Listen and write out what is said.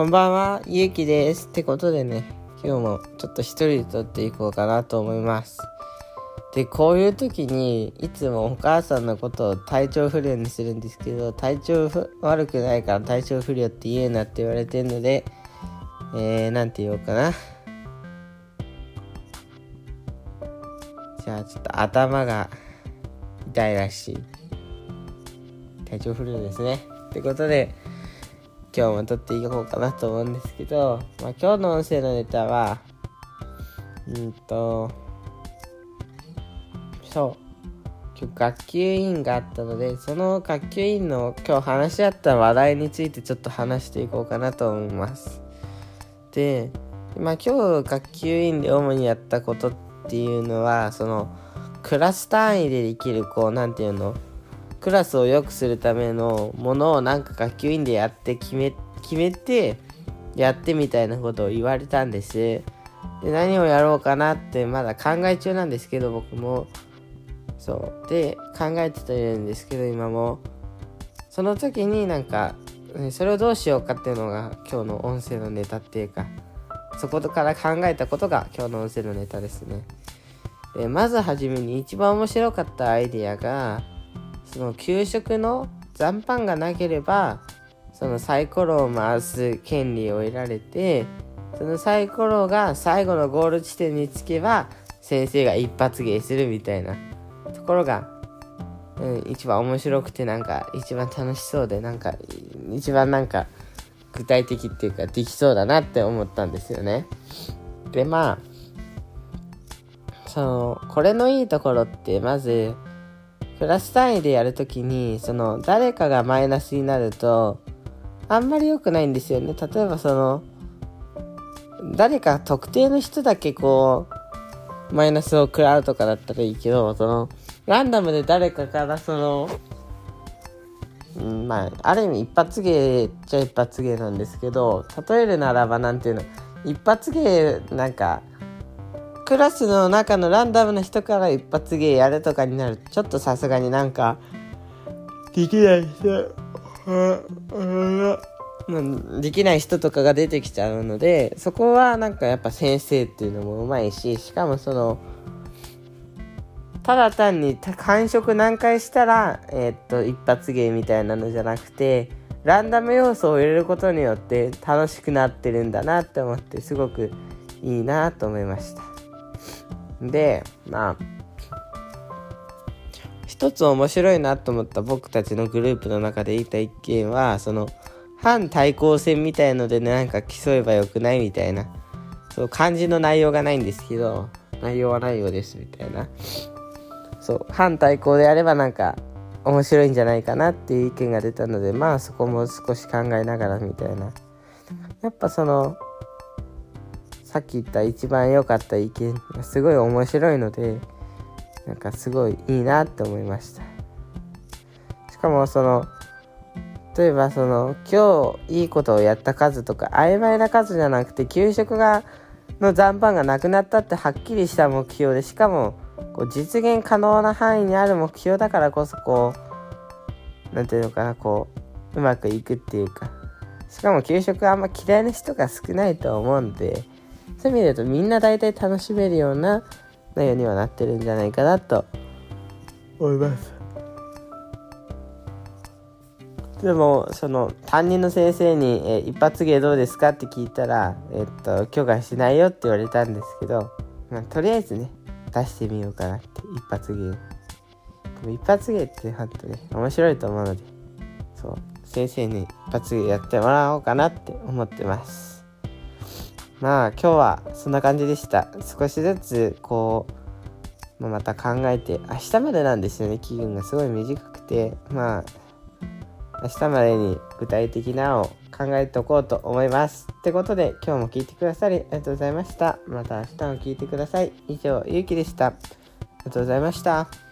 こんばんは、ゆうきです。ってことでね、今日もちょっと一人で撮っていこうかなと思います。で、こういう時に、いつもお母さんのことを体調不良にするんですけど、体調悪くないから体調不良って言うなって言われてるので、えー、なんて言おうかな。じゃあ、ちょっと頭が痛いらしい。体調不良ですね。ってことで、今日も撮っていこうかなと思うんですけど、まあ、今日の音声のネタは、うんと、そう、今日学級委員があったので、その学級委員の今日話し合った話題についてちょっと話していこうかなと思います。で、まあ今日学級委員で主にやったことっていうのは、その、クラス単位でできる、こう、なんていうの、クラスを良くするためのものをなんか学級委員でやって決め決めてやってみたいなことを言われたんです。で何をやろうかなってまだ考え中なんですけど僕も。そう。で考えてたんですけど今も。その時になんかそれをどうしようかっていうのが今日の音声のネタっていうかそこから考えたことが今日の音声のネタですね。でまずはじめに一番面白かったアイデアがその給食の残飯がなければそのサイコロを回す権利を得られてそのサイコロが最後のゴール地点につけば先生が一発芸するみたいなところが、うん、一番面白くてなんか一番楽しそうでなんか一番なんか具体的っていうかできそうだなって思ったんですよね。でまあそのこれのいいところってまずクラス単位でやるときに、その、誰かがマイナスになると、あんまり良くないんですよね。例えばその、誰か特定の人だけこう、マイナスを食らうとかだったらいいけど、その、ランダムで誰かからその、うん、まあ、ある意味一発芸っちゃ一発芸なんですけど、例えるならばなんていうの、一発芸なんか、クラスの中のランダムな人から一発芸やるとかになるちょっとさすがになんかできない人できない人とかが出てきちゃうのでそこはなんかやっぱ先生っていうのもうまいししかもそのただ単に感触何回したら、えー、っと一発芸みたいなのじゃなくてランダム要素を入れることによって楽しくなってるんだなって思ってすごくいいなと思いました。で、まあ、一つ面白いなと思った僕たちのグループの中で言った一件は、その、反対抗戦みたいのでね、なんか競えばよくないみたいな。そう、漢字の内容がないんですけど、内容はないようですみたいな。そう、反対抗であればなんか面白いんじゃないかなっていう意見が出たので、まあそこも少し考えながらみたいな。やっぱその、さっき言った一番良かった意見がすごい面白いのでなんかすごいいいなって思いました。しかもその例えばその今日いいことをやった数とか曖昧な数じゃなくて給食がの残飯がなくなったってはっきりした目標でしかもこう実現可能な範囲にある目標だからこそこう何て言うのかなこううまくいくっていうか。しかも給食あんま嫌いな人が少ないと思うんでそういう意味で言うとみんな大体楽しめるような内容にはなってるんじゃないかなと。思います。でもその担任の先生に、え一発芸どうですか?」って聞いたら「えっと許可しないよ」って言われたんですけど、まあ、とりあえずね出してみようかなって一発芸。でも一発芸ってほんとね面白いと思うのでそう先生に一発芸やってもらおうかなって思ってますまあ今日はそんな感じでした。少しずつこう、まあ、また考えて、明日までなんですよね、期限がすごい短くて、まあ明日までに具体的なを考えておこうと思います。ってことで今日も聞いてくださりありがとうございました。また明日も聞いてください。以上、ゆうきでした。ありがとうございました。